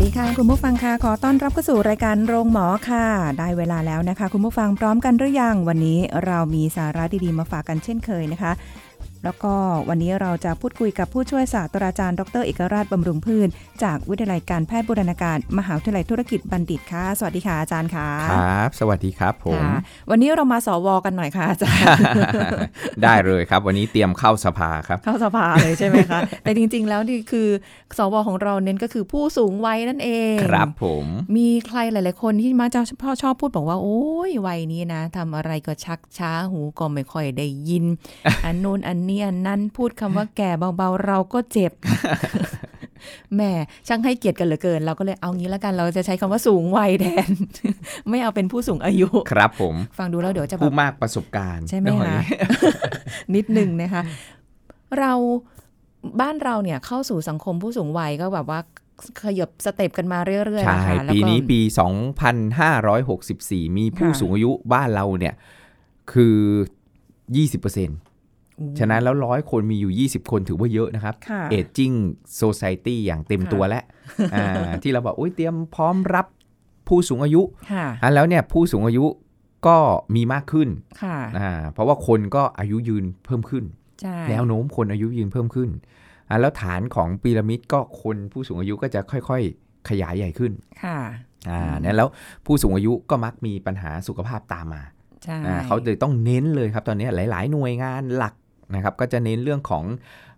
สวัสดีค่ะ คุณผู้ฟังค่ะขอต้อนรับเข้าสู่รายการโรงหมอค่ะ ได้เวลาแล้วนะคะ คุณผู้ฟังพร้อมกันหรือยังวันนี้เรามีสาระดีๆมาฝากกันเช่นเคยนะคะ แล้วก็วันนี้เราจะพูดคุยกับผู้ช่วยศาสตราจารย์ ดรเอกราชบำรุงพืชจากวิทยาลัยการแพทย์บูรณาการ มหาวิทยาลัยธุรกิจบัณฑิตค่ะ สวัสดีค่ะอาจารย์ค่ะ ครับ สวัสดีครับผมค่ะวันนี้เรามาสวกันหน่อยค่ะอาจารย์ ได้เลยครับ วันนี้เตรียมเข้าสภาครับ เข้าสภาเลยใช่ไหมคะ แต่จริง ๆ แล้วนี่คือ สวของเราเน้นก็คือผู้สูงวัยนั่นเอง ครับผม มีใครหลาย ๆ คนที่มักจะพ่อชอบพูดบอกว่าโอ้ยวัยนี้นะทำอะไรก็ชักช้าหูก็ไม่ค่อยได้ยิน อันนู้นอันนี้อันนั้นพูดคำว่าแก่เบาๆ เราก็เจ็บแหม่ช่างให้เกียรติกันเหลือเกิน เราก็เลยเอางี้แล้วกันเราจะใช้คำว่าสูงวัยแทน ไม่เอาเป็นผู้สูงอายุ ครับผม ฟังดูแล้วเดี๋ยวจะแบผู้บมากประสบการณ์ ใช่ไหมน่อยคะนิดนึงนะคะ เราบ้านเราเนี่ยเข้าสู่สังคมผู้สูงวัยก็แบบว่าขยับสเต็ปกันมาเรื่อยๆใช่นะคะแล้วปีก็นี้ปี 2564 มีผู้ค่ะสูงอายุบ้านเราเนี่ยคือ 20% ฉะนั้นแล้วร้อยคนมีอยู่ 20 คนถือว่าเยอะนะครับค่ะ Aging Society อย่างเต็มค่ะตัวแล้วอ่าที่เราบอกโอ้ยเตรียมพร้อมรับผู้สูงอายุค่ะอะแล้วเนี่ยผู้สูงอายุก็มีมากขึ้นค่ะอ่าเพราะว่าคนก็อายุยืนเพิ่มขึ้นใช่แนวโน้มคนอายุยืนเพิ่มขึ้นอะแล้วฐานของพีระมิดก็คนผู้สูงอายุก็จะค่อยๆ ขยายใหญ่ขึ้นค่ะอ่าอืมเนี่ยแล้วผู้สูงอายุก็มักมีปัญหาสุขภาพตามมาใช่อ่าเขาเลยต้องเน้นเลยครับตอนนี้หลาย ๆ หน่วยงานหลัก นะครับก็จะเน้นเรื่องของ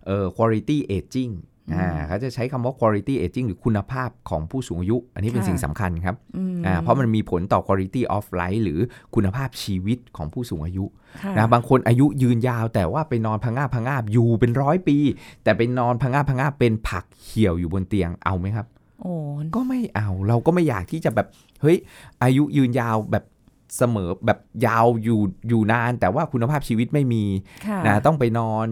เอ่อ quality aging อ่าเขาจะใช้คำว่า quality aging หรือคุณภาพของผู้สูงอายุ อันนี้เป็นสิ่งสำคัญครับอืมอ่าเพราะมันมีผลต่อ quality of life หรือคุณภาพชีวิตของผู้สูงอายุค่ะนะบางคนอายุยืนยาวแต่ว่าไปนอนพังงาบพังงาบอยู่เป็นร้อยปี แต่ไปนอนพังงาบพังงาบเป็นผักเหี่ยวอยู่บนเตียงเอาไหมครับโอ้ก็ไม่เอาเราก็ไม่อยากที่จะแบบเฮ้ยอายุยืนยาวแบบ เสมอแบบยาวอยู่อยู่นาน แต่ว่าคุณภาพชีวิตไม่มีค่ะนะต้องไปนอน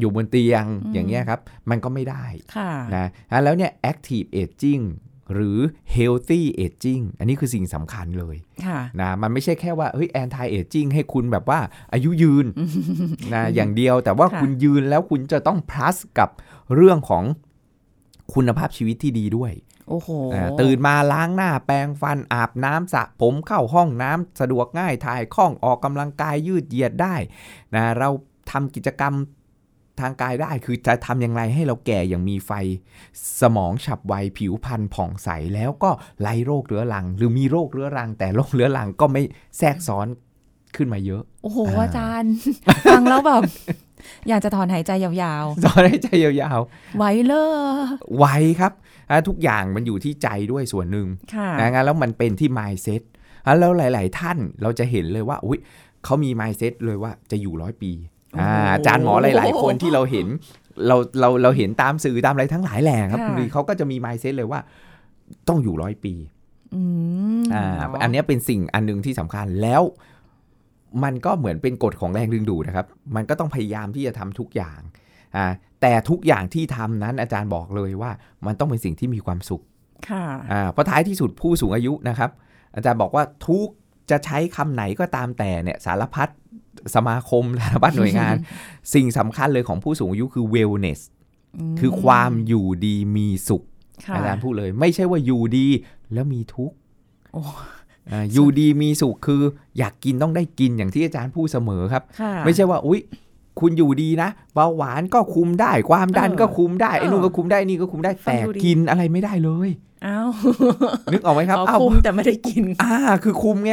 อยู่บนเตียงอืมอย่างเงี้ยครับ มันก็ไม่ได้ค่ะนะอะแล้วเนี่ย active aging หรือ healthy aging อันนี้คือสิ่งสำคัญเลยค่ะนะมันไม่ใช่แค่ว่าเฮ้ย anti aging ให้คุณแบบว่าอายุยืนนะอย่างเดียวแต่ว่าค่ะคุณยืนแล้วคุณจะต้อง plus กับเรื่องของคุณภาพชีวิตที่ดีด้วย โอ้โหอ่าตื่นมาล้างหน้าแปรงฟันอาบน้ำสระผมเข้าห้องน้ำสะดวกง่ายถ่ายคล่องออกกำลังกายยืดเหยียดได้นะเราทำกิจกรรมทางกายได้คือจะทำอย่างไรให้เราแก่อย่างมีไฟ สมองฉับไวผิวพรรณผ่องใสแล้วก็ไร้โรคเรื้อรัง หรือมีโรคเรื้อรัง แต่โรคเรื้อรังก็ไม่แทรกซ้อนขึ้นมาเยอะ โอ้โหอ่าอาจารย์ฟังแล้วแบบอยากจะถอนหายใจยาวสอนให้ใจยาวๆไหวเลยๆไวครับอ่า ทุกอย่างมันอยู่ที่ใจด้วยส่วนหนึ่งค่ะนะงั้นแล้วมันเป็นที่ mindset อะแล้วหลาย ๆ ท่านเราจะเห็นเลยว่าอุ๊ยเขามี mindset เลยว่าจะอยู่ร้อยปีอ่าโอ้โหอาจารย์หมอหลาย ๆ คนที่เราเห็นเราเราเราเห็นตามสื่อตามอะไรทั้งหลายแหล่ครับค่ะคุณดีเขาก็จะมี mindset เลยว่าต้องอยู่ร้อยปีอืมอ่าเนาะอันเนี้ยเป็นสิ่งอันหนึงที่สำคัญแล้วมันก็เหมือนเป็นกฎของแรงดึงดูดนะครับ มันก็ต้องพยายามที่จะทำทุกอย่าง อ่าแต่ทุกอย่างที่ทำนั้นอาจารย์บอกเลยว่า มันต้องเป็นสิ่งที่มีความสุขค่ะอ่าเพราะท้ายที่สุดผู้สูงอายุนะครับ อาจารย์บอกว่าทุกจะใช้คำไหนก็ตามแต่เนี่ยสารพัดสมาคมสารพัดหน่วยงาน สิ่งสำคัญเลยของผู้สูงอายุคือ wellness มคือความอยู่ดีมีสุขค่ะอาจารย์พูดเลย ไม่ใช่ว่าอยู่ดีแล้วมีทุกข์โอ้อ่าอยู่ดีมีสุขคืออยากกินต้องได้กินอย่างที่อาจารย์พูดเสมอครับค่ะไม่ใช่ว่าอุ๊ย คุณอยู่ดีนะเบาหวานก็คุมได้ ความดันเออก็คุมได้ไอ้นู่นเออก็คุมได้นี่ก็คุมได้ฟังแต่ดูดีกินอะไรไม่ได้เลยอ้าวนึกออกไหมครับอ๋ออ้าวคุมแต่ไม่ได้กิน อ่า คือคุมไง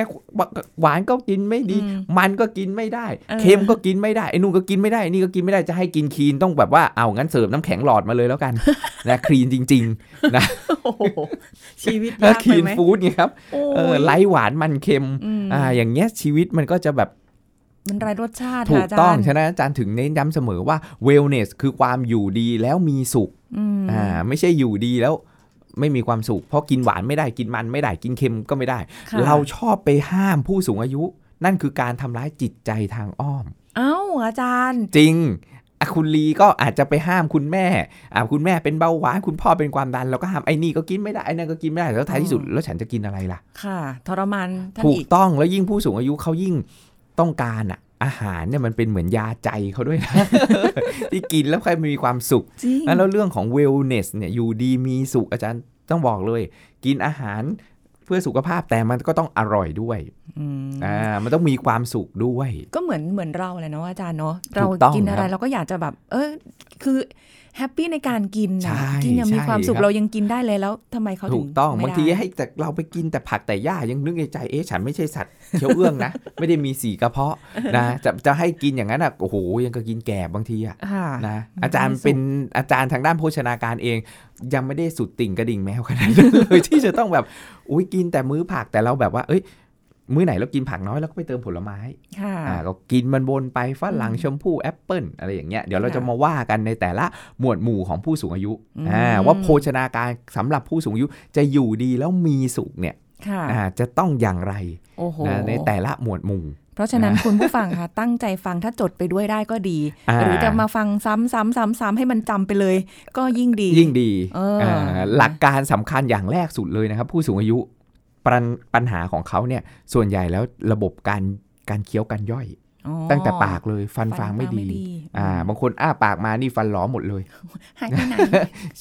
หวานก็กินไม่ดีอืมมันก็กินไม่ได้เออเค็มก็กินไม่ได้ไอ้นู่นก็กินไม่ได้ไอ้นี่ก็กินไม่ได้จะให้กินคลีนต้องแบบว่าเอางั้นเสิร์ฟน้ำแข็งหลอดมาเลยแล้วกันนะคลีนจริง ๆ นะโอ้โหชีวิตแล้วยากคไปลีนไหมฟู้ดไงครับโอ้เออยไร้หวานมันเค็มมอ่าอย่างเงี้ยชีวิตมันก็จะแบบ มันไรรสชาติถูค่ะกอาจารย์ต้องฉะนั้นอาจารย์ถึงเน้นย้ำเสมอว่า wellness คือความอยู่ดีแล้วมีสุขอืมอ่าไม่ใช่อยู่ดีแล้วไม่มีความสุข เพราะกินหวานไม่ได้กินมันไม่ได้กินเค็มก็ไม่ได้ค่ะเราชอบไปห้ามผู้สูงอายุ นั่นคือการทำร้ายจิตใจทางอ้อม เอ้าอาจารย์ จริงอะคุณลีก็อาจจะไปห้ามคุณแม่อ่าคุณแม่เป็นเบาหวานคุณพ่อเป็นความดันเราก็ห้ามไอ้นี่ก็กินไม่ได้ไอ้นั่นก็กินไม่ได้แล้วท้ายที่สุดแล้วฉันจะกินอะไรล่ะ ค่ะ ทรมานท่านถูกอีกต้องแล้วยิ่งผู้สูงอายุเขายิ่ง ต้องการอะอาหารเนี่ยมันเป็นเหมือนยาใจเขาด้วยนะ ที่กินแล้วใครมีความสุขจริงแล้วเรื่องของ wellness เนี่ยอยู่ดีมีสุขอาจารย์ต้องบอกเลย กินอาหารเพื่อสุขภาพแต่มันก็ต้องอร่อยด้วยอืมอ่ามันต้องมีความสุขด้วย ก็เหมือนเหมือนเราเลยเนาะอาจารย์เนาะถูเรากต้องกินอะไรครับเราก็อยากจะแบบ เออคือ แฮปปี้ในการกินใช่นะกินยังมีใช่ความสุขครับเรายังกินได้เลยแล้วทำไมเขาถึถูกต้องไม่บางทีได้ให้แต่เราไปกินแต่ผักแต่หญ้ายังนึกในใจเอ๊ะฉันไม่ใช่สัตว์เคี้ยวเอื้องนะ ไม่ได้มีสีกระเพาะนะจะจะให้กินอย่างนั้นอะโอ้โหยังก็กินแกบบางทีอะค่ะนะมันอาจารย์ไม่สุขเป็นอาจารย์ทางด้านโภชนาการเอง ยังไม่ได้สุดติ่งกระดิ่งแมวขนาดนั้นเลยที่จะต้องแบบอุ้ยกินแต่มื้อผักแต่เราแบบว่า เอ้ย มื้อไหนเรากินผักน้อยเราก็ไปเติมผลไม้ค่ะอ่าก็กินมันวนไปฝรั่งอืมชมพู่แอปเปิลอะไรอย่างเงี้ยเดี๋ยวเราค่ะจะมาว่ากันในแต่ละหมวดหมู่ของผู้สูงอายุอืมอ่าว่าโภชนาการสำหรับผู้สูงอายุจะอยู่ดีแล้วมีสุขเนี่ยค่ะอ่าจะต้องอย่างไรโอ้โหนะในแต่ละหมวดหมู่เพราะฉะนั้นคุณผู้ฟังคะตั้งใจฟังถ้าจดไปด้วยได้ก็ดีอ่าหรือจะมาฟังซ้ำซ้ำซ้ำซ้ำให้มันจำไปเลย ก็ยิ่งดี ยิ่งดีเอออ่าหลักการสำคัญอย่างแรกสุดเลยนะครับ ผู้สูงอายุ ปัญปัญหาของเขาเนี่ยส่วนใหญ่แล้วระบบการการเคี้ยวการย่อยอ๋อตั้งแต่ปากเลยฟันฟันฟางไม่ฟางไม่ดีดีอ่าอืมบางคนอ้าปากมานี่ฟันหลอหมดเลยหายไปไหน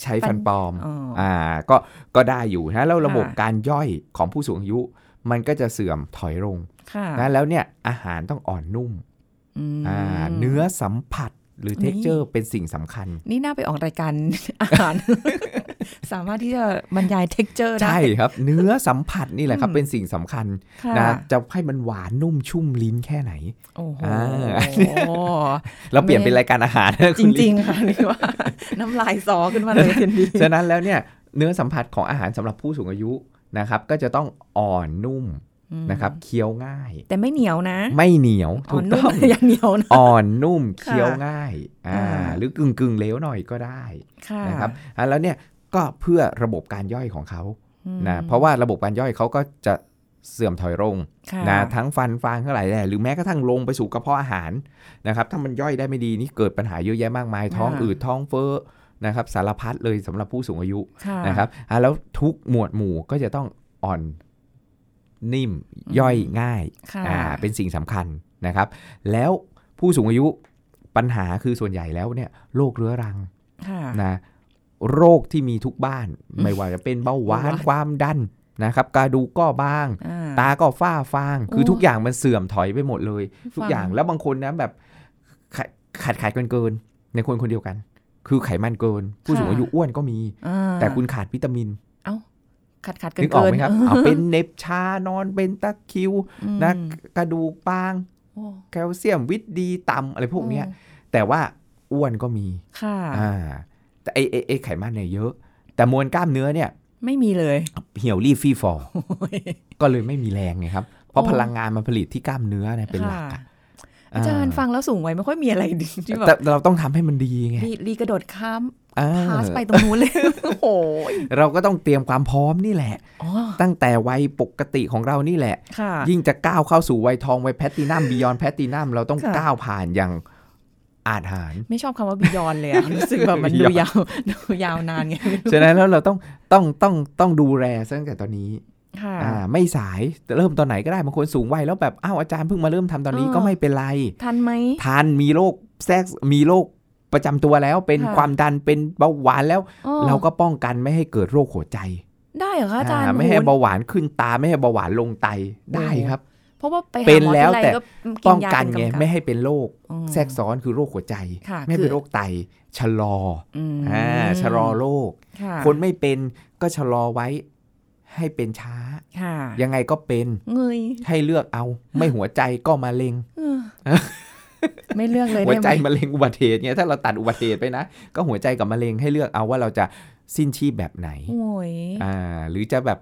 ใช้ฟัฟันนปลอมอ๋อออ่าก็ก็ได้อยู่นะแล้วระบบค่ะการย่อยของผู้สูงอายุ มันก็จะเสื่อมถอยลงค่ะนะแล้วเนี่ยอาหารต้องอ่อนนุ่มมอ่าเนื้อสัมผัส หรือนี่ texture เป็นสิ่งสำคัญ นี่น่าไปออกรายการอาหาร สามารถที่จะบรรยาย texture ได้ ใช่ครับ เนื้อสัมผัสนี่แหละครับอืมเป็นสิ่งสำคัญค่ะนะจะให้มันหวานนุ่มชุ่มลิ้นแค่ไหน โอ้โหอ่าเราเปลี่ยนเป็นรายการอาหารนะจคุณลิริง ๆ ค่ะเรียกว่า น้ำลายซอขึ้นมาเลยทันทีฉะนั้นแล้วเนี่ยเนื้อสัมผัสของอาหารสำหรับผู้สูงอายุนะครับ ก็จะต้องอ่อนนุ่มอืม นะครับเคี้ยวง่าย แต่ไม่เหนียวนะ ไม่เหนียวอ๋ถูอกนุ่ต้มองอย่าเหนียวนะอ่อนนุ่มค่ะเคี้ยวง่ายอ่าอ่าหรือกึ่งกึ่งๆเหลวหน่อยก็ได้ค่ะนะครับอะแล้วเนี่ยก็เพื่อระบบการย่อยของเขาอืมนะเพราะว่าระบบการย่อยเขาก็จะเสื่อมถอยลงค่ะนะทั้งฟันฟางทั้งหลายแหล่หรือแม้กระทั่งลงไปสู่กระเพาะอาหารนะครับถ้ามันย่อยได้ไม่ดีนี่เกิดปัญหาเยอะแยะมากมาย ท้องอืดท้องเฟ้อนะครับสารพัดเลยสำหรับผู้สูงอายุค่ะนะครับอะแล้วทุกหมวดหมู่ก็จะต้องอ่อน นิ่มย่อยง่ายค่ะอ่าเป็นสิ่งสำคัญนะครับ แล้วผู้สูงอายุปัญหาคือส่วนใหญ่แล้วเนี่ยโรคเรื้อรังค่ะนะโรคที่มีทุกบ้าน ไม่ว่าจะเป็นเบาหวานเบาหวานความดันนะครับกระดูกก็บางอ่าตาก็ฝ้าฟาง คือโอ้ทุกอย่างมันเสื่อมถอยไปหมดเลย ทุกฟังอย่างแล้วบางคนนะแบบขาดขาดขาดเกินเกินๆในคนคนเดียวกัน คือไขมันเกิน ผู้สูงอายุอ้วนก็มีอ่าแต่คุณขาดวิตามิน ขัดขัดๆเกินึนกออกเกินไหมครับเอาเป็นเน็บชานอนเป็นตะคริวอืมนะกระดูกบางโอ้แคลเซียมวิตดีต่ำอะไรพวกเนี้ยโอ้แต่ว่าอ้วนก็มีค่ะอ่าแต่ไอไอ้ไอไขมันเนี่ยเยอะ แต่มวลกล้ามเนื้อเนี่ยไม่มีเลย เหี่ยวรีบฟี่ฟอร์โอ้ยก็เลยไม่มีแรงไงครับ เพราะโอ้พลังงานมันผลิตที่กล้ามเนื้อเนี่ยเป็นหลักค่ะ อะอาจารย์ฟังแล้วสูงไว้ไม่ค่อยมีอะไรดีที่แบแต่บเราต้องทำให้มันดีไงรีรีกระโดดข้ามอ่าพาสไปตรงนู้นเลยโอ้โหเราก็ต้องเตรียมความพร้อมนี่แหละอ๋อตั้งแต่วัยปกติของเรานี่แหละค่ะยิ่งจะก้าวเข้าสู่วัยทองวัยแพตตินัมบียอนแพตตินัมเราต้องค่ะก้าวผ่านอย่างอาจหารไม่ชอบคำว่าบิยอนเลยอะรู้สึกแบบมันดู Beyond ยาวดูยาวนานไงไม่รู้ฉะนั้นแล้วเราต้องต้องต้องต้องดูแลซะตั้งแต่ตอนนี้ค่ะอ่า ไม่สายเริ่มตอนไหนก็ได้บางคนสูงวัยแล้วแบบอ้าวอาจารย์เพิ่งมาเริ่มทำตอนนี้เออก็ไม่เป็นไร ทันไหมทานมีโรคแทรกมีโรคประจำตัวแล้วเป็นค่ะความดันเป็นเบาหวานแล้วอ้อเราก็ป้องกันไม่ให้เกิดโรคหัวใจ ได้เหรอคะอาจารย์อ่าไม่ให้โอ้โเบาหวานขึ้นตาไม่ให้เบาหวานลงไตได้ครับ เพราะว่าไปหาเป็นหมอแล้วทีไรแต่ก็ป้องกันยาไงเป็ำบไม่ให้เป็นโรคอืมแทรกซ้อนคือโรคหัวใจค่ะไม่ให้คือเป็นโรคไตชะลออืมอ่าชะลอโรคค่ะคนไม่เป็นก็ชะลอไว้ ให้เป็นช้าค่ะยังไงก็เป็นเงยให้เลือกเอา ไม่หัวใจก็มาเร็งเออไม่เลือกเลยหัวได้ไหใจมมะเร็งอุบัติเหตุเนี่ยถ้าเราตัดอุบัติเหตุไปนะ ก็หัวใจกับมะเร็งให้เลือกเอาว่าเราจะสิ้นชีพแบบไหนโอ้ยอ่า หรือจะแบบ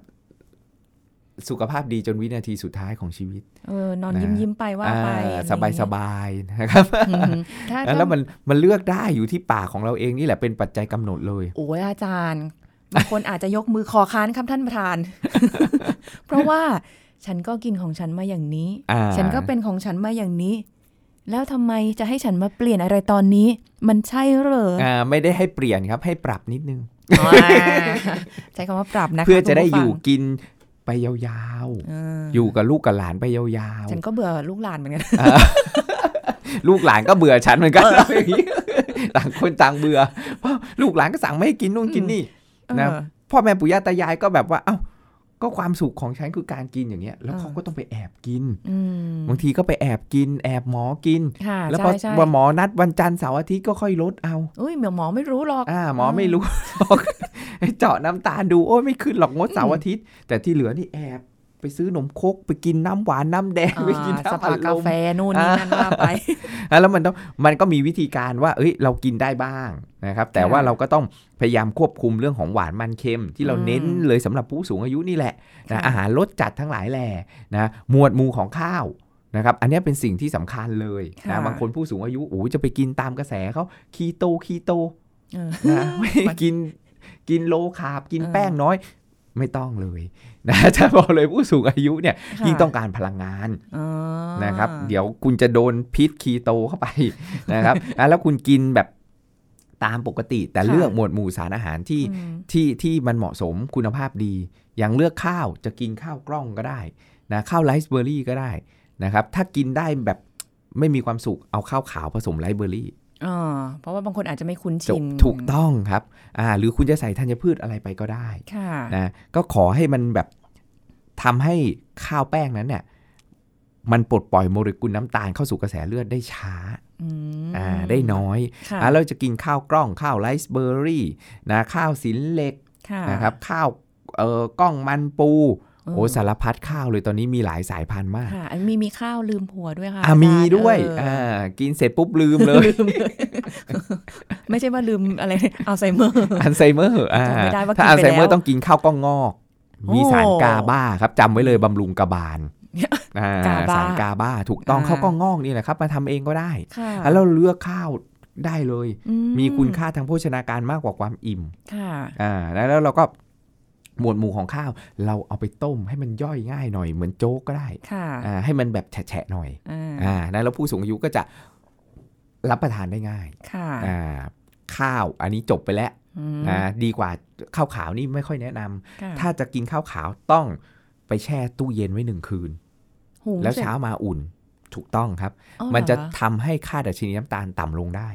สุขภาพดีจนวินาทีสุดท้ายของชีวิต เออนอนนะยิ้มยิ้มๆไปว่าไปอ่าอะไรสบายองสเงี้บายนะครับอืมถ้าแล้วมันมันเลือกได้อยู่ที่ปากของเราเองนี่แหละเป็นปัจจัยกำหนดเลย โอ้ยอาจารย์ บางคนอาจจะยกมือขอค้านครับท่านประธาน เพราะว่าฉันก็กินของฉันมาอย่างนี้อ่าฉันก็เป็นของฉันมาอย่างนี้ แล้วทำไมจะให้ฉันมาเปลี่ยนอะไรตอนนี้ มันใช่เหรออ่าไม่ได้ให้เปลี่ยนครับ ให้ปรับนิดนึงอ๋อใช้คำว่าปรับนะคะเพื่อจะได้คุณอผู้ยู่ฟังกินไปยาวเออๆอยู่กับลูกกับหลานไปยาวฉันก็เบื่อลูกหลานเหมือนกันๆลูกหลานก็เบื่อฉันเหมือนกันอย่างนี้ต่างคนต่างเบื่อเพราะลูกหลานก็สั่งไม่ให้กินนู่นกินนี่ นะเออพ่อแม่ปู่ย่าตายายก็แบบว่า เอ้าก็ความสุขของฉันคือการกินอย่างเงี้ย แล้วอ่าเขาก็ต้องไปแอบกินอืมบางทีก็ไปแอบกิน แอบหมอกินค่ะแล้วพอใช่ใช่ว่าหมอนัดวันจันทร์เสาร์อาทิตย์ก็ค่อยลดเอาอุ้ยหมอหมอไม่รู้หรอกอ่าหมอไม่รู้เจาะน้ำตาลดูโอ้ยไม่ขึ้นหรอกงดเสาร์อาทิตย์ แต่ที่เหลือนี่แอบ ไปซื้อนมคกไปกินน้ำหวานน้ำแดงอ่าไปกินสน้ำภาอัดลกามแฟนู่นนี่นั่นว่าไปอะแล้วมันต้องมันก็มีวิธีการว่า เอ้ย เรากินได้บ้างนะครับ แต่ค่ะว่าเราก็ต้องพยายามควบคุมเรื่องของหวานมันเค็ม ที่เราอืมเน้นเลยสำหรับผู้สูงอายุนี่แหละนะค่ะอาหารรสจัดทั้งหลายแหล่นะหมวดหมู่ของข้าวนะครับอันเนี้ยเป็นสิ่งที่สำคัญเลยนะบางคนผู้สูงอายุโอ้ยจะไปกินตามกระแสเขา keto keto เออนะไม่กินกิน low carb กินเออแป้งน้อย ไม่ต้องเลยนะจะบอกเลยผู้สูงอายุเนี่ยค่ะยิ่งต้องการพลังงานอ๋อนะครับ เดี๋ยวคุณจะโดนพิษคีโตเข้าไปนะครับอะแล้วคุณกินแบบตามปกติ แต่ค่ะเลือกหมวดหมู่สารอาหารที่อืมที่ที่มันเหมาะสมคุณภาพดี อย่างเลือกข้าวจะกินข้าวกล้องก็ได้นะข้าวไรซ์เบอร์รี่ก็ได้นะครับ ถ้ากินได้แบบไม่มีความสุขเอาข้าวขาวผสมไรซ์เบอร์รี่อ๋อ เพราะว่าบางคนอาจจะไม่คุ้นจชิบนถูกต้องครับอ่าหรือคุณจะใส่ธัญพืชอะไรไปก็ได้ค่ะนะก็ขอให้มันแบบทำให้ข้าวแป้งนั้นเนี่ยมันปลดปล่อยโมเลกุลน้ำตาลเข้าสู่กระแสเลือดได้ช้าอืมอ่าได้น้อยค่ะอ่าเราจะกินข้าวกล้องข้าวไรซ์เบอร์รี่นะข้าวสินเหล็กค่ะนะครับข้าวเอ่อกล้องมันปูเออ โอ้สารพัดข้าวเลยตอนนี้มีหลายสายพันธุ์มากค่ะอันมีมีข้าวลืมผัวด้วยค่ะอ่ามีด้วยเออออ่ากินเสร็จปุ๊บลืมเลยลืมเลย ไม่ใช่ว่าลืมอะไรอัลไซเมอร์อัลไซเมอร์อ่าจำไม่ได้ว่าถ้ากินอัลไปไซเมอร์แล้วต้องกินข้าวกล้องงอกโอ้มีสาร GABA ครับจำไว้เลยบำรุงกระบาลอ่า GABA สาร GABA ถูกต้องอ่าข้าวกล้องงอกนี่แหละครับ มาทำเองก็ได้ค่ะแล้วเราเลือกข้าวได้เลยอืมีคุณค่าทางโภชนาการมากกว่าความอิ่มค่ะอ่าแล้วเราก็ หมวดหมู่ของข้าวเราเอาไปต้มให้มันย่อยง่ายหน่อยเหมือนโจ๊กก็ได้ค่ะอ่าให้มันแบบแฉะๆหน่อยอ่าอ่าแล้วผู้สูงอายุก็จะรับประทานได้ง่ายค่ะอ่าข้าวอันนี้จบไปแล้วอืมนะดีกว่าข้าวขาวนี่ไม่ค่อยแนะนำค่ะถ้าจะกินข้าวขาวต้องไปแช่ตู้เย็นไว้หนึ่งคืนหุงแล้วสร็จเช้ามาอุ่นถูกต้องครับอ๋อมันจะเหรอทำให้ค่าดัชนีน้ำตาลต่ำลงได้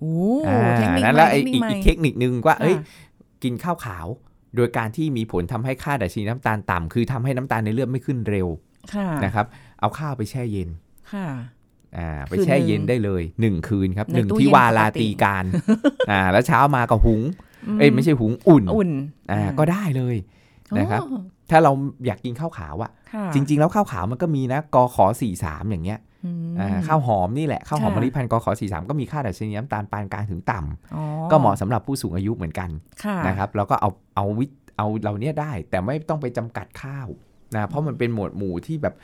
โอ้อ่าเทคนิคนั้นใหม่แล้วไอ้เทคนิคอีกใหม่อีกเทคนิคนึงว่า เอ้ยค่ะกินข้าวขาว โดยการที่มีผลทำให้ค่าดัชนีน้ำตาลต่ำคือทำให้น้ำตาลในเลือดไม่ขึ้นเร็วค่ะนะครับ เอาข้าวไปแช่เย็นค่ะอ่าไปคืนแช่เย็นหนึ่งได้เลยหนึ่งคืนครับในหนึ่งตู้ที่เย็นวาลาปกติตีการอ่าแล้วเช้ามาก็หุงเอ้ยไม่ใช่หุงอุ่นอุ่นอ่าก็ได้เลยนะครับอ๋อถ้าเราอยากกินข้าวขาวอะค่ะ จริง ๆ แล้วข้าวขาวมันก็มีนะกขอสี่สามอย่างเงี้ยอืมอ่า ข้าวหอมนี่แหละข้าวหอมค่ะมะลิพันธุ์กขอสี่สามก็มีค่าดัชนีน้ำตาลปานกลางถึงต่ำอ๋อก็เหมาะสำหรับผู้สูงอายุเหมือนกันค่ะนะครับแล้วก็เอาเอาวิเอาเราเนี้ยได้ แต่ไม่ต้องไปจำกัดข้าวนะเพราะมันเป็นหมวดหมู่ที่แบบ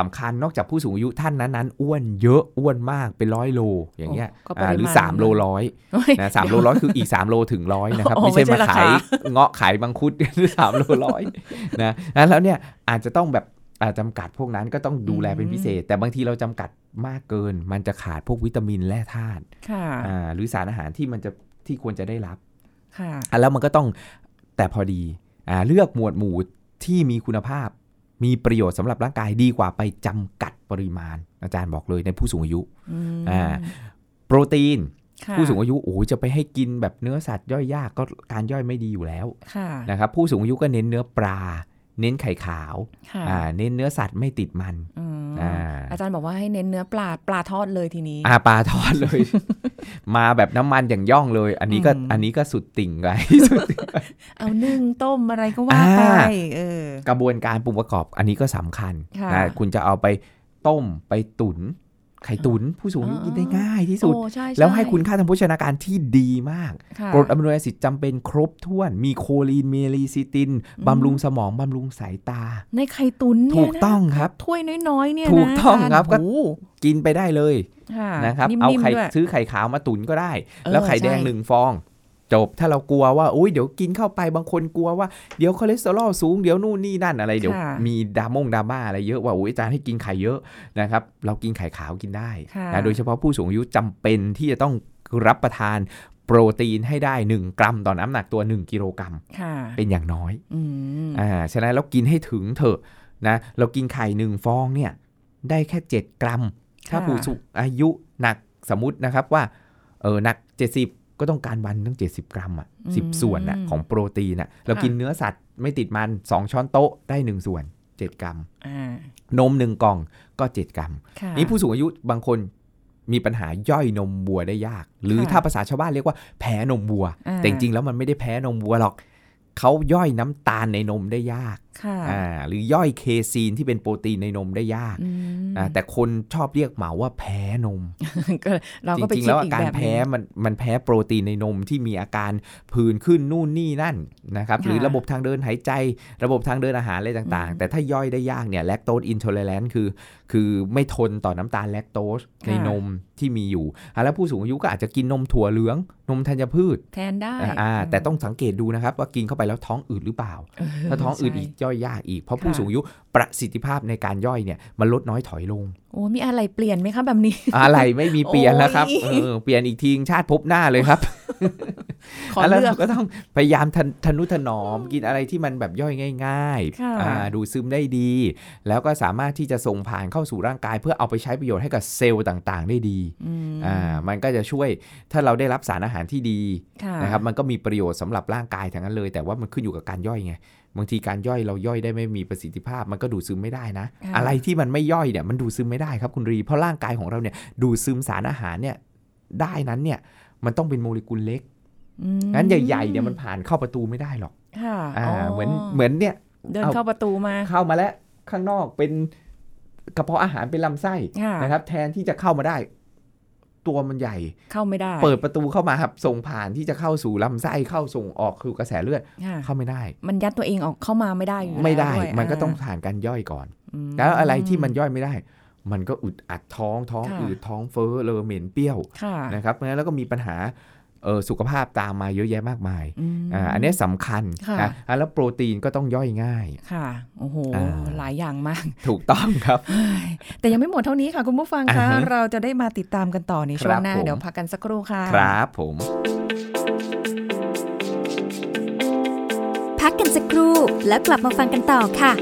สำคัญนอกจากผู้สูงอายุท่านนั้นๆอ้วนเยอะอ้วนมากเป็นร้อยโลอย่างเงี้ยก็ปอ่าริหรือมาณ3โลร้อยเฮ้ยนะสามโลร้อยคืออีก 3 โลถึงร้อยนะครับอ๋อไม่ใช่ไม่ใช่มาราคาขายเงาะขายบังคุดหรือสามโลร้อยนะแล้วเนี่ยอาจจะต้องแบบ อ่าจำกัดพวกนั้นก็ต้องดูแลเป็นพิเศษ แต่บางทีเราจำกัดมากเกิน มันจะขาดพวกวิตามินแร่ธาตุค่ะอ่าหรือสารอาหารที่มันจะที่ควรจะได้รับค่ะอะแล้วมันก็ต้องแต่พอดีอ่าเลือกหมวดหมู่ที่มีคุณภาพ มีประโยชน์สำหรับร่างกายดีกว่าไปจำกัดปริมาณ อาจารย์บอกเลยในผู้สูงอายุอืมอ่าโปรตีนค่ะผู้สูงอายุโอ้ยจะไปให้กินแบบเนื้อสัตว์ย่อยยากก็การย่อยไม่ดีอยู่แล้วค่ะนะครับผู้สูงอายุก็เน้นเนื้อปลา เน้นไข่ขาวค่ะอ่าเน้นเนื้อสัตว์ไม่ติดมันอืมอ่าอาจารย์บอกว่าให้เน้นเนื้อปลาปลาทอดเลยทีนี้อาปลาทอดเลย มาแบบน้ำมันอย่างย่องเลย อันนี้ก็อืมอันนี้ก็สุดติ่งไงสุดติ่งเอานึ่งต้มอะไรก็ว่าไปอ่าเออกระบวนการปรุงประกอบ อันนี้ก็สำคัญค่ะนะคุณจะเอาไปต้มไปตุ๋น ไข่ตุ๋นผู้สูงอายุอ๋อกินได้ง่ายที่สุดโอ้ใช่แล้วให้ช่คุณค่าทางโภชนาการที่ดีมากค่ะกรด amino acid จำเป็นครบถ้วน มีโคลีนมีเลซิตินบำรุงสมองบำรุงสายตา ในไข่ตุ๋นเนี่ยถูกนะต้องครับถ้วยน้อยๆเนี่ยนะถูกต้องครับาจาก็โอ้โหกินไปได้เลยค่ะนะครับนิ่มๆเอาไข่ด้วยซื้อไข่ขาวมาตุ๋นก็ได้เออแล้วไข่แดงใช่หนึ่งฟอง จบถ้าเรากลัวว่าอุ้ยเดี๋ยวกินเข้าไปบางคนกลัวว่าเดี๋ยวคอเลสเตอรอลสูงเดี๋ยวนู่นนี่นั่นอะไรเดี๋ยวค่ะมีดรามงดราม่าอะไรเยอะว่าอุ้ยอาจารย์ให้กินไข่เยอะนะครับเรากินไข่ขาวกินได้ค่ะนะโดยเฉพาะผู้สูงอายุจำเป็นที่จะต้องรับประทานโปรตีนให้ได้ 1 กรัมต่อน้ำหนักตัว 1 กิโลกรัมค่ะเป็นอย่างน้อยอืมอ่าฉะนั้นเรากินให้ถึงเถอะนะเรากินไข่หนึ่งฟองเนี่ยได้แค่ 7 กรัม ถ้าผู้สูงอายุหนักสมมตินะครับว่าเออหนัก 70 ก็ต้องการวันตั้ง 70 กรัมอะสิบส่วนน่ะของโปรตีนอะเรากินเนื้อสัตว์ไม่ติดมัน 2 ช้อนโต๊ะได้ 1 ส่วน 7 กรัมอ่านม1กล่องก็ 7 กรัมค่ะนี่ผู้สูงอายุบางคนมีปัญหาย่อยนมวัวได้ยาก หรือค่ะถ้าภาษาชาวบ้านเรียกว่าแพ้นมวัวอ่าแต่จริงๆแล้วมันไม่ได้แพ้นมวัวหรอกเขาย่อยน้ำตาลในนมได้ยากค่ะอ่า หรือย่อยเคซีนที่เป็นโปรตีนในนมได้ยากอืมอ่าแต่คนชอบเรียกเหมาว่าแพ้นมก็เราจก็ไปริงๆคิดแล้วอีอากการแบบหแพ้นึ่งมันมันแพ้โปรตีนในนมที่มีอาการผื่นขึ้นนู่นนี่นั่นนะครับค่ะหรือระบบทางเดินหายใจ ระบบทางเดินอาหารอะไรต่างอืมๆแต่ถ้าย่อยได้ยากเนี่ยแลคโตสอินโทเลรนคือคือไม่ทนต่อน้ำตาลแลคโตสในนมที่มีอยู่อะแล้วผู้สูงอายุก็อาจจะกินนมถั่วเหลือง นมธัญพืช แทนได้อ่าอ่าแต่ต้องสังเกตดูนะครับว่ากินเข้าไปแล้วท้องอืดหรือเปล่าเถ้าท้องอืดใช่อีกย่อยยากอีก เพราะค่ะผู้สูงอายุประสิทธิภาพในการย่อยเนี่ยมันลดน้อยถอยลง โอ้มีอะไรเปลี่ยนไหมคะแบบนี้ อะไรไม่มีเปลี่ยนแล้วครับโอ้เอยอเปลี่ยนอีกทีชาติพบหน้าเลยครับขอแล้วเลือกเราก็ต้องพยายามทนทนุถนอมกินอะไรที่มันแบบย่อยง่ายค่ะๆอ่าดูดซึมได้ดี แล้วก็สามารถที่จะส่งผ่านเข้าสู่ร่างกาย เพื่อเอาไปใช้ประโยชน์ให้กับเซลล์ต่างๆ ได้ดีอืมอ่ามันก็จะช่วยถ้าเราได้รับสารอาหารที่ดีค่ะนะครับมันก็มีประโยชน์สำหรับร่างกายทั้งนั้นเลย แต่ว่ามันขึ้นอยู่กับการย่อยไง บางทีการย่อยเราย่อยได้ไม่มีประสิทธิภาพ มันก็ดูดซึมไม่ได้นะค่ะอะไรที่มันไม่ย่อยเนี่ยมันดูดซึมไม่ได้ครับคุณรี เพราะร่างกายของเราเนี่ยดูดซึมสารอาหารเนี่ยได้นั้นเนี่ยมันต้องเป็นโมเลกุลเล็กอืมงั้นใหญ่ๆเนี่ยมันผ่านเข้าประตูไม่ได้หรอกค่ะอ่าเหมือนเหมือนเนี่ยเดินเอาเข้าประตูมาเข้ามาแล้วข้างนอกเป็นกระเพาะอาหารเป็นลำไส้ค่ะนะครับ แทนที่จะเข้ามาได้ ตัวมันใหญ่ เข้าไม่ได้ เปิดประตูเข้ามาครับส่งผ่านที่จะเข้าสู่ลำไส้เข้าส่งออกคือกระแสเลือดค่ะเข้าไม่ได้ มันยัดตัวเองออกเข้ามาไม่ได้อยู่ไม่ได้แล้ววยมันก็ต้องาผ่านการย่อยก่อนอืมแล้วอะไรที่มันย่อยไม่ได้ มันก็อึดอัดท้องท้องค่ะอืดท้องเฟ้อเลอเหม็นเปรี้ยวค่ะนะครับเพราะฉะนั้นแล้วก็มีปัญหาเออสุขภาพตามมาเยอะแยะมากมายมอ่าอันนี้สำคัญค่ะนะอะแล้วโปรตีนก็ต้องย่อยง่าย ค่ะโอ้โหอ่าหลายอย่างมาก ถูกต้องครับ แต่ยังไม่หมดเท่านี้ค่ะ คุณผู้ฟังอ่าคะฮะเราจะได้มาติดตามกันต่อในช่วงหน้าครับผมเดี๋ยวพักกันสักครู่ค่ะ ครับผม พักกันสักครู่แล้วกลับมาฟังกันต่อค่ะ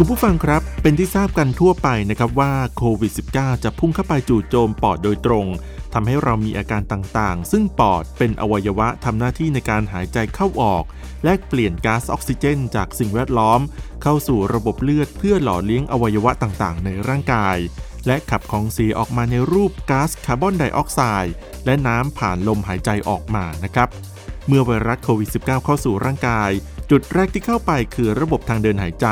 คุณผู้ฟังครับ เป็นที่ทราบกันทั่วไปนะครับว่าโควิด -19 จะพุ่งเข้าไปจู่โจมปอดโดยตรงทำให้เรามีอาการต่างๆ ซึ่งปอดเป็นอวัยวะทำหน้าที่ในการหายใจเข้าออก และเปลี่ยนก๊าซออกซิเจน จากสิ่งแวดล้อม เข้าสู่ระบบเลือดเพื่อหล่อเลี้ยงอวัยวะต่างๆ ในร่างกาย และขับของเสียออกมาในรูปก๊าซคาร์บอนไดออกไซด์และน้ำผ่านลมหายใจออกมานะครับเมื่อไวรัสโควิด -19 เข้าสู่ร่างกาย จุดแรกที่เข้าไปคือระบบทางเดินหายใจ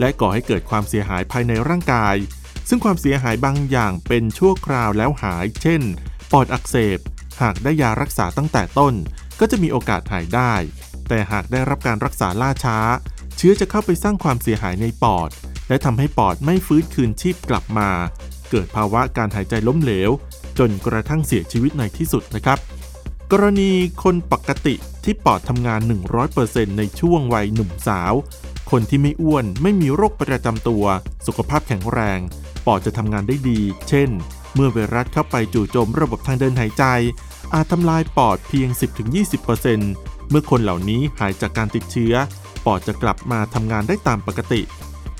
และก่อให้เกิดความเสียหายภายในร่างกาย ซึ่งความเสียหายบางอย่างเป็นชั่วคราวแล้วหาย เช่น ปอดอักเสบ หากได้ยารักษาตั้งแต่ต้น ก็จะมีโอกาสหายได้ แต่หากได้รับการรักษาล่าช้า เชื้อจะเข้าไปสร้างความเสียหายในปอด และทำให้ปอดไม่ฟื้นคืนชีพกลับมา เกิดภาวะการหายใจล้มเหลว จนกระทั่งเสียชีวิตในที่สุดนะครับกรณีคนปกติที่ปอดทำงาน 100%ในช่วงวัยหนุ่มสาว คนที่ไม่อ้วนไม่มีโรคประจำตัว สุขภาพแข็งแรง ปอดจะทำงานได้ดี เช่น เมื่อไวรัสเข้าไปจู่โจมระบบทางเดินหายใจ อาจทำลายปอดเพียง 10-20%เมื่อคนเหล่านี้หายจากการติดเชื้อ ปอดจะกลับมาทำงานได้ตามปกติ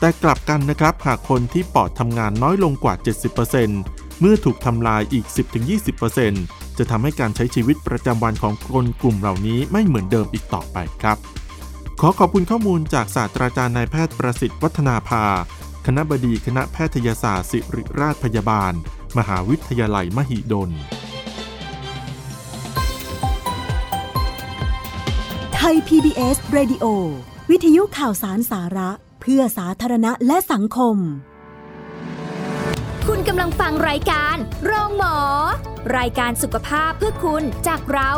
แต่กลับกันนะครับ หากคนที่ปอดทำงานน้อยลงกว่า 70%เมื่อถูกทำลายอีก 10-20%จะทำให้การใช้ชีวิตประจำวันของคนกลุ่มเหล่านี้ไม่เหมือนเดิมอีกต่อไปครับ ขอขอบคุณข้อมูลจากศาสตราจารย์นายแพทย์ประสิทธิ์วัฒนาภา คณะบดีคณะแพทยศาสตร์ศิริราชพยาบาล มหาวิทยาลัยมหิดล ไทย PBS Radio วิทยุข่าวสารสาระ เพื่อสาธารณะและสังคม คุณกำลังฟังรายการ โรงหมอ รายการสุขภาพเพื่อคุณจากเรา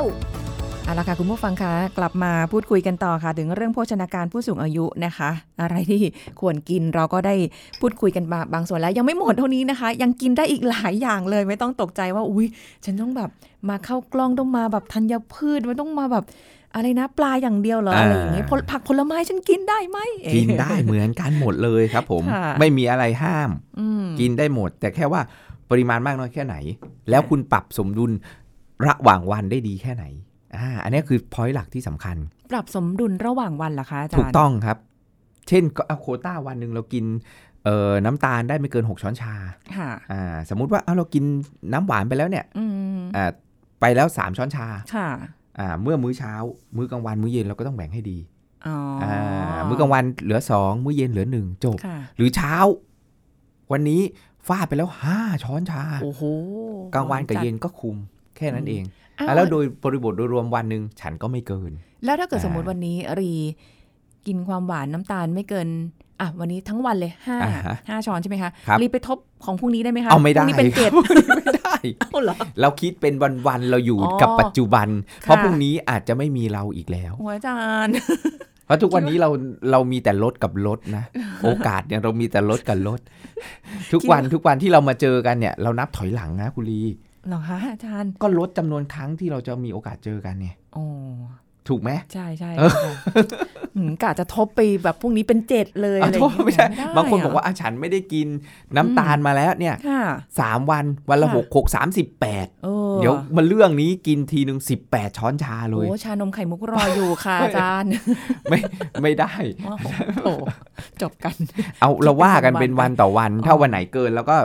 เอาละค่ะคุณผู้ฟังคะกลับมาพูดคุยกันต่อค่ะ ถึงเรื่องโภชนาการผู้สูงอายุนะคะ อะไรที่ควรกินเราก็ได้พูดคุยกันมาบางส่วนแล้ว ยังไม่หมดเท่านี้นะคะ ยังกินได้อีกหลายอย่างเลยไม่ต้องตกใจว่าอุ้ยฉันต้องแบบมาเข้ากล้องต้องมาแบบธัญพืชไม่ต้องมาแบบอะไรนะปลาอย่างเดียวเหรออะไรอย่างเงี้ยผลผักผลไม้ฉันกินได้ไหมกินได้เหมือนกันหมดเลยครับ ผมค่ะไม่มีอะไรห้ามอืมกินได้หมด แต่แค่ว่าปริมาณมากน้อยแค่ไหน แล้วคุณปรับสมดุลระหว่างวันได้ดีแค่ไหน อ่าอันนี้คือพอยต์หลักที่สำคัญ ปรับสมดุลระหว่างวันเหรอคะอาจารย์ถูกต้องครับ เช่นก็เอาโควต้าวันหนึ่งเรากินเอ่อน้ำตาลได้ไม่เกิน 6 ช้อนชาค่ะอ่าสมมุติว่าเอาเรากินน้ำหวานไปแล้วเนี่ยอืมอ่าไปแล้ว 3 ช้อนชาค่ะอ่าเมื่อมื้อเช้า มื้อกลางวันมื้อเย็นเราก็ต้องแบ่งให้ดีอ๋อออ่ามื้อกลางวันเหลือ 2 มื้อเย็นเหลือ 1 จบค่ะหรือเช้า วันนี้ฟาดไปแล้ว 5 ช้อนชาโอ้โหกลางวันกับเย็นก็คุมแค่นั้นเองอ้าอะ แล้วโดยบริบทโดยรวมวันหนึ่งฉันก็ไม่เกิน แล้วถ้าเกิดอ่าสมมติวันนี้รีกินความหวานน้ำตาลไม่เกินอะวันนี้ทั้งวันเลยห้าอ่าฮะห้าช้อนใช่ไหมคะครับรีไปทบของพรุ่งนี้ได้ไหมคะเอาไม่ได้พรุ่งนี้เป็นเจ็ดไม่ได้เอาเหรอเราคิดเป็นวันๆเราอยู่อ๋อกับปัจจุบัน เพราะค่ะพรุ่งนี้อาจจะไม่มีเราอีกแล้วโอ้ยอาจารย์เพราะทุกวันนี้เราเรามีแต่รถกับรถนะ โอกาสเนี่ยเรามีแต่รถกับรถทุกวันทุกวันที่เรามาเจอกันเนี่ย เรานับถอยหลังนะคุณลีเหรอคะอาจารย์ ก็ลดจำนวนครั้งที่เราจะมีโอกาสเจอกันเนี่ยโอ้ถูกไหมใช่ใช่เออค่ะหืมกะจะทบไปแบบพรุ่งนี้เป็นเจ็ดเลยอะอะไรอโทย่าษงไม่เงี้ยใช่ด้บางคนบอกะว่าอะฉันไม่ได้กินน้ำตาลมาแล้วเนี่ยค่ะสามวันวันละค่ะหกหกสามสิบแปดเออเดี๋ยวมาเรื่องนี้กินทีหนึ่งสิบแปดช้อนชาเลยโอ้ชานมไข่มุกรออยู่ค่ะอาจารย์ ไม่ไม่ได้โอ้โหจบกัน เอาเราว่ากันเป็นเป็นวัวันนต่อวันอ๋อถ้าวันไหนเกินแล้วก็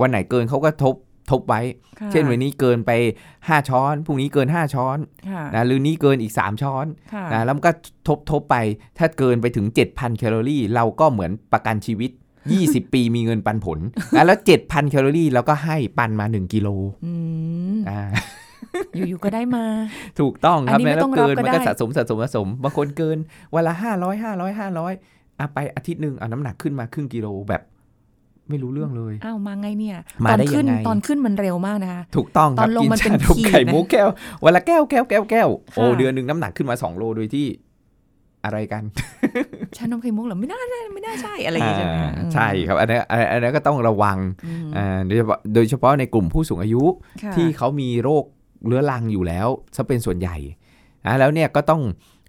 วันไหนเกินเขาก็ทบ ทบไว้ค่ะเช่นวันนี้เกินไป 5 ช้อนพรุ่งนี้เกิน 5 ช้อนค่ะนะหรือนี้เกินอีก 3 ช้อนค่ะนะแล้วมันก็ทบทบไปถ้าเกินไปถึง 7,000 แคลอรี่ เราก็เหมือนประกันชีวิต 20 ปีมีเงินปันผลนะแล้ว 7,000 แคลอรี่เราก็ให้ปันมา 1 กิโลอืมอ่าอยู่ๆก็ได้มา ถูกต้องครับอันนี้ไม่แล้วต้องเกินรับก็มันก็ได้สะสมสะสมสะสมบางคนเกินวันละ500 500 500อะไปอาทิตย์หนึ่งเอาน้ำหนักขึ้นมาครึ่งกิโลแบบ ไม่รู้เรื่องเลยอ้าวมาไงเนี่ยมาตอนได้ขึ้นยังไงตอนขึ้นมันเร็วมากนะคะถูกต้องคตรัอบนลงกินมันเป็นชานมขีดไข่นะมุกแก้ววันละแก้วแก้วแก้วแก้วโอ้ค่ะเดือนหนึ่งน้ำหนักขึ้นมา 2 โลโดยที่อะไรกันชานมไข่มุกเหรอไม่น่าได้ไม่น่าใช่อะไรอย่างเงี้ยใช่ไหมอ่าอืมใช่ครับอันนี้นอันอันนี้นก็ต้องระวังอืมอ่าโดยเฉพาะโดยเฉพาะในกลุ่มผู้สูงอายุค่ะที่เขามีโรคเรื้อรังอยู่แล้วซะเป็นส่วนใหญ่อ่าแล้วเนี่ยก็ต้อง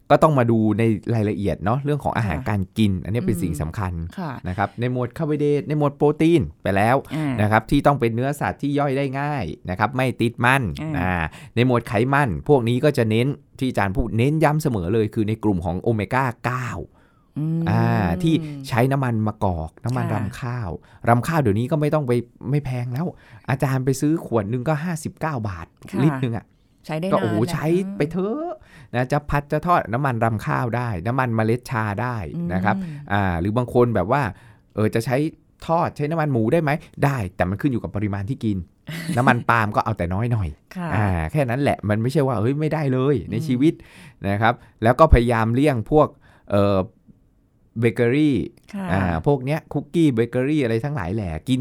ก็ต้องมาดูในรายละเอียดเนาะเรื่องของอาหารการกิน อันนี้เป็นสิ่งสำคัญค่ะนะครับในหมวดคาร์โบไฮเดรตในหมวดโปรตีนไปแล้วอ่านะครับที่ต้องเป็นเนื้อสัตว์ที่ย่อยได้ง่ายนะครับไม่ติดมันอืมอ่าในหมวดไขมัน พวกนี้ก็จะเน้นที่อาจารย์พูดเน้นย้ำเสมอเลย คือในกลุ่มของโอเมก้า 9อืมอ่าที่ใช้น้ำมันมะกอก น้ำมันค่ะรำข้าวรำข้าวเดี๋ยวนี้ก็ไม่ต้องไปไม่แพงแล้ว อาจารย์ไปซื้อขวดหนึงก็ 59 บาทค่ะลิตรหนึงอะใช้ได้ก็นานโอ้โหแหละใช้ไปเถอะ นะจะพัดจะทอดน้ำมันรำข้าวได้ น้ำมันเมล็ดชาได้อืมนะครับอ่าหรือบางคนแบบว่าเออจะใช้ทอดใช้น้ำมันหมูได้ไหมได้ แต่มันขึ้นอยู่กับปริมาณที่กิน น้ำมันปาล์มก็เอาแต่น้อยหน่อยค่ะอ่าแค่นั้นแหละมันไม่ใช่ว่าเฮ้ยไม่ได้เลยในชีวิตนะครับ แล้วก็พยายามเลี่ยงพวกเออเบเกอรี่ค่ะอ่าพวกเนี้ยคุกกี้เบเกอรี่อะไรทั้งหลายแหละกิน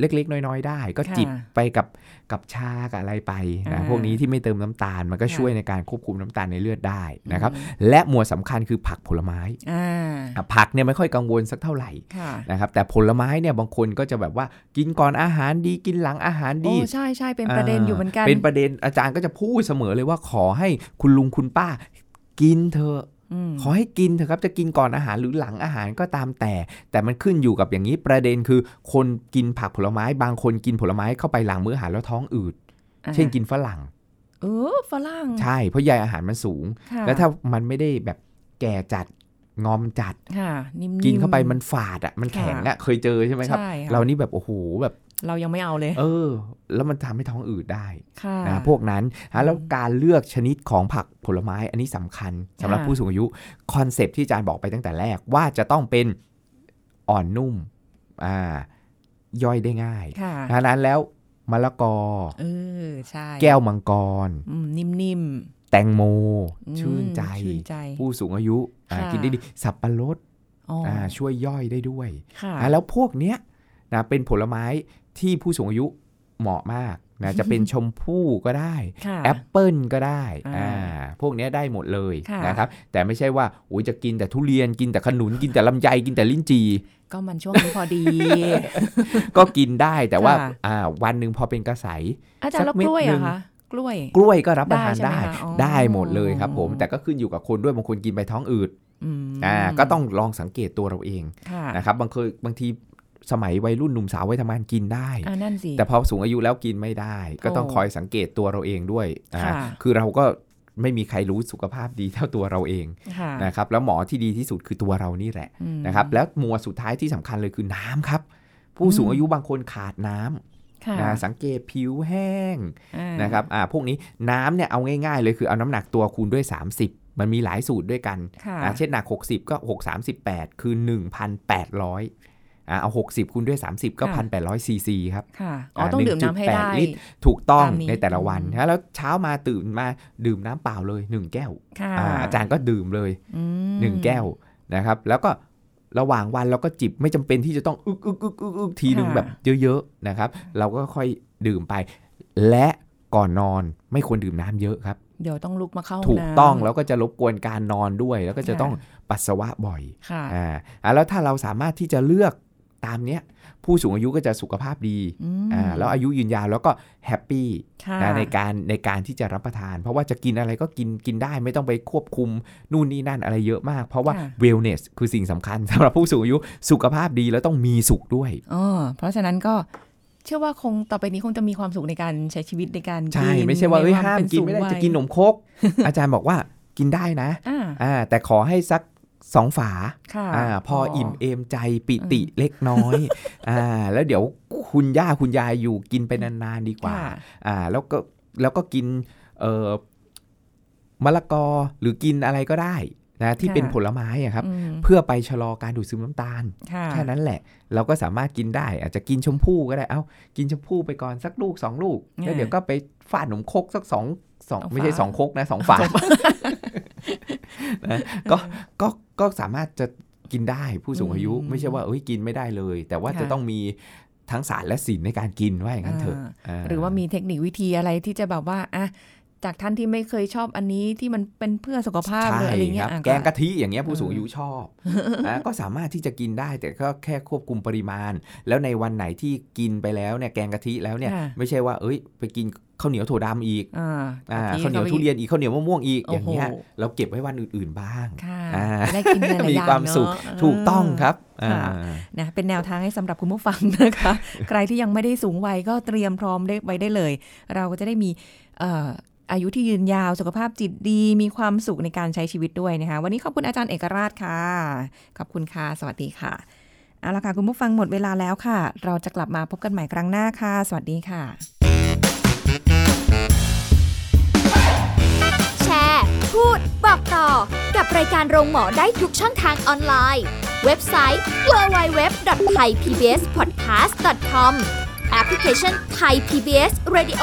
เล็ก ๆ น้อย ๆ ได้ ก็ค่ะจิบไปกับกับชากับอะไรไปอ่านะพวกนี้ที่ไม่เติมน้ำตาลมันก็ค่ะช่วยในการควบคุมน้ำตาลในเลือดได้นะครับอืมและหมวดสำคัญคือผักผลไม้อ่าอะผักเนี่ยไม่ค่อยกังวลสักเท่าไหร่ค่ะนะครับ แต่ผลไม้เนี่ยบางคนก็จะแบบว่ากินก่อนอาหารดีกินหลังอาหารโอ้ดีใช่ใช่เป็นประเด็นอยู่เหมือนกัน เป็นประเด็นอาจารย์ก็จะพูดเสมอเลยว่าขอให้คุณลุงคุณป้ากินเถอะม ขอให้กินเถอะครับจะกินก่อนอาหารหรือหลังอาหารก็ตามแต่ แต่มันขึ้นอยู่กับอย่างนี้ประเด็นคือ คนกินผักผลไม้บางคนกินผลไม้เข้าไปหลังมื้ออาหารแล้วท้องอืดอ่าเช่นกินฝรั่ง เออฝรั่ง ใช่เพราะใยอาหารมันสูงค่ะแล้วถ้ามันไม่ได้แบบแก่จัดงอมจัดค่ะนิ่มๆกินเข้าไปมันฝาดอะมันแข็งอะเคยเจอใช่ไหมครับใช่ค่ะเรานี่แบบโอ้โหแบบ เรายังไม่เอาเลย เออ แล้วมันทำให้ท้องอืดได้ค่ะนะพวกนั้นอะแล้วการเลือกชนิดของผักผลไม้อันนี้สำคัญสำหรับค่ะผู้สูงอายุ concept ที่อาจารย์บอกไปตั้งแต่แรกว่าจะต้องเป็นอ่อนนุ่มอ่าย่อยได้ง่ายค่ะดังนั้นแล้วมะละกอเออใช่แก้วมังกรอืมนิ่มแตงโมอืมชื่นใจชื่นใจ ผู้สูงอายุอ่าค่ะกินได้ดี สับปะรดอ๋ออาช่วยย่อยได้ด้วยค่ะอ่าแล้วพวกเนี้ยนะเป็นผลไม้ ที่ผู้สูงอายุเหมาะมากนะจะเป็นชมพู่ก็ได้ค่ะแอปเปิลก็ได้อ่าอ่าพวกเนี้ยได้หมดเลยค่ะนะครับแต่ไม่ใช่ว่าโอ้ยจะกินแต่ทุเรียนกินแต่ขนุนกินแต่ลำไยกินแต่ลิ้นจี ก็มันช่วงนี้พอดี ก็กินได้แต่ว่าค่ะอ่าวันหนึ่งพอเป็นกระใสอาจารย์แล้วสักเม็ดกล้วยหนึ่อะงคะกล้วย กล้วยก็รับประทานได้ได้ใช่ไหมคะอ๋อได้หมดเลยครับผมแต่ก็ขึ้นอยู่กับคนด้วยบางคนกินไปท้องอืดอืมอ่าก็ต้องลองสังเกตตัวเราเองค่ะนะครับบางเคยบางที สมัยวัยรุ่นหนุ่มสาววัยทำงานกินได้อ่านั่นสิแต่พอสูงอายุแล้วกินไม่ได้ ก็ต้องโอ้คอยสังเกตตัวเราเองด้วยอ่าค่ะคือเราก็ไม่มีใครรู้สุขภาพดีเท่าตัวเราเองค่ะนะครับแล้วหมอที่ดีที่สุดคือตัวเรานี่แหละอืมนะครับแล้วหมวดสุดท้ายที่สำคัญเลยคือน้ำครับ ผู้สูงอายุบางคนขาดน้ำค่ะนะสังเกตผิวแห้งอ่านะครับอ่าพวกนี้น้ำเนี่ยเอาง่ายๆ เลยคือเอาน้ำหนักตัวคูณด้วย 30 มันมีหลายสูตรด้วยกันค่ะอ่าเช่นหนัก 60 ก็ 6 38 คือ 1,800อ่า เอา 60คูณด้วย 30 ก็1,800ซีซีครับค่ะอ๋ออ่าต้องดื่มน้ำให้ได้1.8ลิตรถูกต้องตามนี้ในแต่ละวันอืมนะแล้วเช้ามาตื่นมาดื่มน้ำเปล่าเลย 1 แก้วค่ะอ่าอาจารย์ก็ดื่มเลยอืม1แก้วนะครับ แล้วก็ระหว่างวันเราก็จิบไม่จำเป็นที่จะต้องอึกอึกอึกอึกอึกทีหนึ่งค่ะแบบเยอะๆนะครับ เราก็ค่อยดื่มไป และก่อนนอนไม่ควรดื่มน้ำเยอะครับ เดี๋ยวต้องลุกมาเข้าห้ถูกน้ำต้องแล้วก็จะรบกวนการนอนด้วย แล้วก็จะค่ะต้องปัสสาวะบ่อยค่ะอ่าอ่าแล้วถ้าเราสามารถที่จะเลือก ตามเนี้ยผู้สูงอายุก็จะสุขภาพดีอืมอ่าแล้วอายุยืนยาวแล้วก็ happy ค่ะนะในการในการที่จะรับประทาน เพราะว่าจะกินอะไรก็กินกินได้ไม่ต้องไปควบคุมนู่นนี่นั่นอะไรเยอะมาก เพราะว่าค่ะ wellness คือสิ่งสำคัญสำหรับผู้สูงอายุสุขภาพดีแล้วต้องมีสุขด้วยอ๋อเพราะฉะนั้นก็เชื่อว่าคงต่อไปนี้คงจะมีความสุขในการใช้ชีวิตในการใช่กินไม่ใช่ว่าเอ้ยในควห้ามเป็กินไม่ได้สูงวัยจะกินนมครกอาจารย์บอกว่ากินได้นะอ่าอ่าแต่ขอให้สัก สองฝาค่ะอ่าพออิ่มเอมใจปิติเล็กน้อยอ่าแล้วเดี๋ยวคุณย่าคุณยายอยู่กินไปนานๆดีกว่าค่ะอ่าแล้วก็แล้วก็กินเอ่อมะละกอหรือกินอะไรก็ได้นะที่ค่ะเป็นผลไม้อะครับอืมเพื่อไปชะลอการดูดซึมน้ำตาลค่ะแค่นั้นแหละ เราก็สามารถกินได้ อาจจะกินชมพู่ก็ได้เอ้ากินชมพู่ไปก่อนสักลูกสองลูก แล้วเดี๋ยวก็ไปฝาดหนมครกสักสองสองสองไม่ใช่ฝาสองครกนะสองฝา นะก็ก็ก็สามารถจะกินได้ผู้สูงอายุ ไม่ใช่ว่าเอ้ยกินไม่ได้เลย แต่ว่าจะต้องมีทั้งสารและศีลในการกินว่าอย่างนั้นเถอะาหรือว่ามีเทคนิควิธีอะไรที่จะแบบว่าอะ จากท่านที่ไม่เคยชอบอันนี้ที่มันเป็นเพื่อสุขภาพเลยอะไรเงี้ยใช่ครับอะแกงกะทิอย่างเงี้ยผู้สูงอายุชอบนะก็สามารถที่จะกินได้แต่ก็แค่ควบคุมปริมาณ แล้วในวันไหนที่กินไปแล้วเนี่ยแกงกะทิแล้วเนี่ยค่ะไม่ใช่ว่าเอ้ย ไปกินข้าวเหนียวถั่วดำอีกอ่าอ่ากะทิข้าวเหนียวทุเรียนอีกข้าวเหนียวมะม่วงอีกโอ้โหอย่างเงี้ยเราเก็บไว้วันอื่นๆบ้างค่ะอ่าได้กินหลายๆมีอย่างความสุขเนอะถูกต้องครับอ่าค่ะนะเป็นแนวทางให้สำหรับคุณผู้ฟังนะคะ ใครที่ยังไม่ได้สูงวัยก็เตรียมพร้อมได้ไว้ได้เลย เราก็จะได้มีเอายุที่ยืนยาวสุขภาพจิตดี มีความสุขในการใช้ชีวิตด้วยนะคะ วันนี้ขอบคุณอาจารย์เอกราชค่ะ ขอบคุณค่ะ สวัสดีค่ะเอาละค่ะ คุณผู้ฟังหมดเวลาแล้วค่ะ เราจะกลับมาพบกันใหม่ครั้งหน้าค่ะ สวัสดีค่ะ แชร์ พูด บอกต่อ กับรายการโรงหมอได้ทุกช่องทางออนไลน์ เว็บไซต์ www.thaipbspodcast.com แอปพลิเคชัน Thai PBS Radio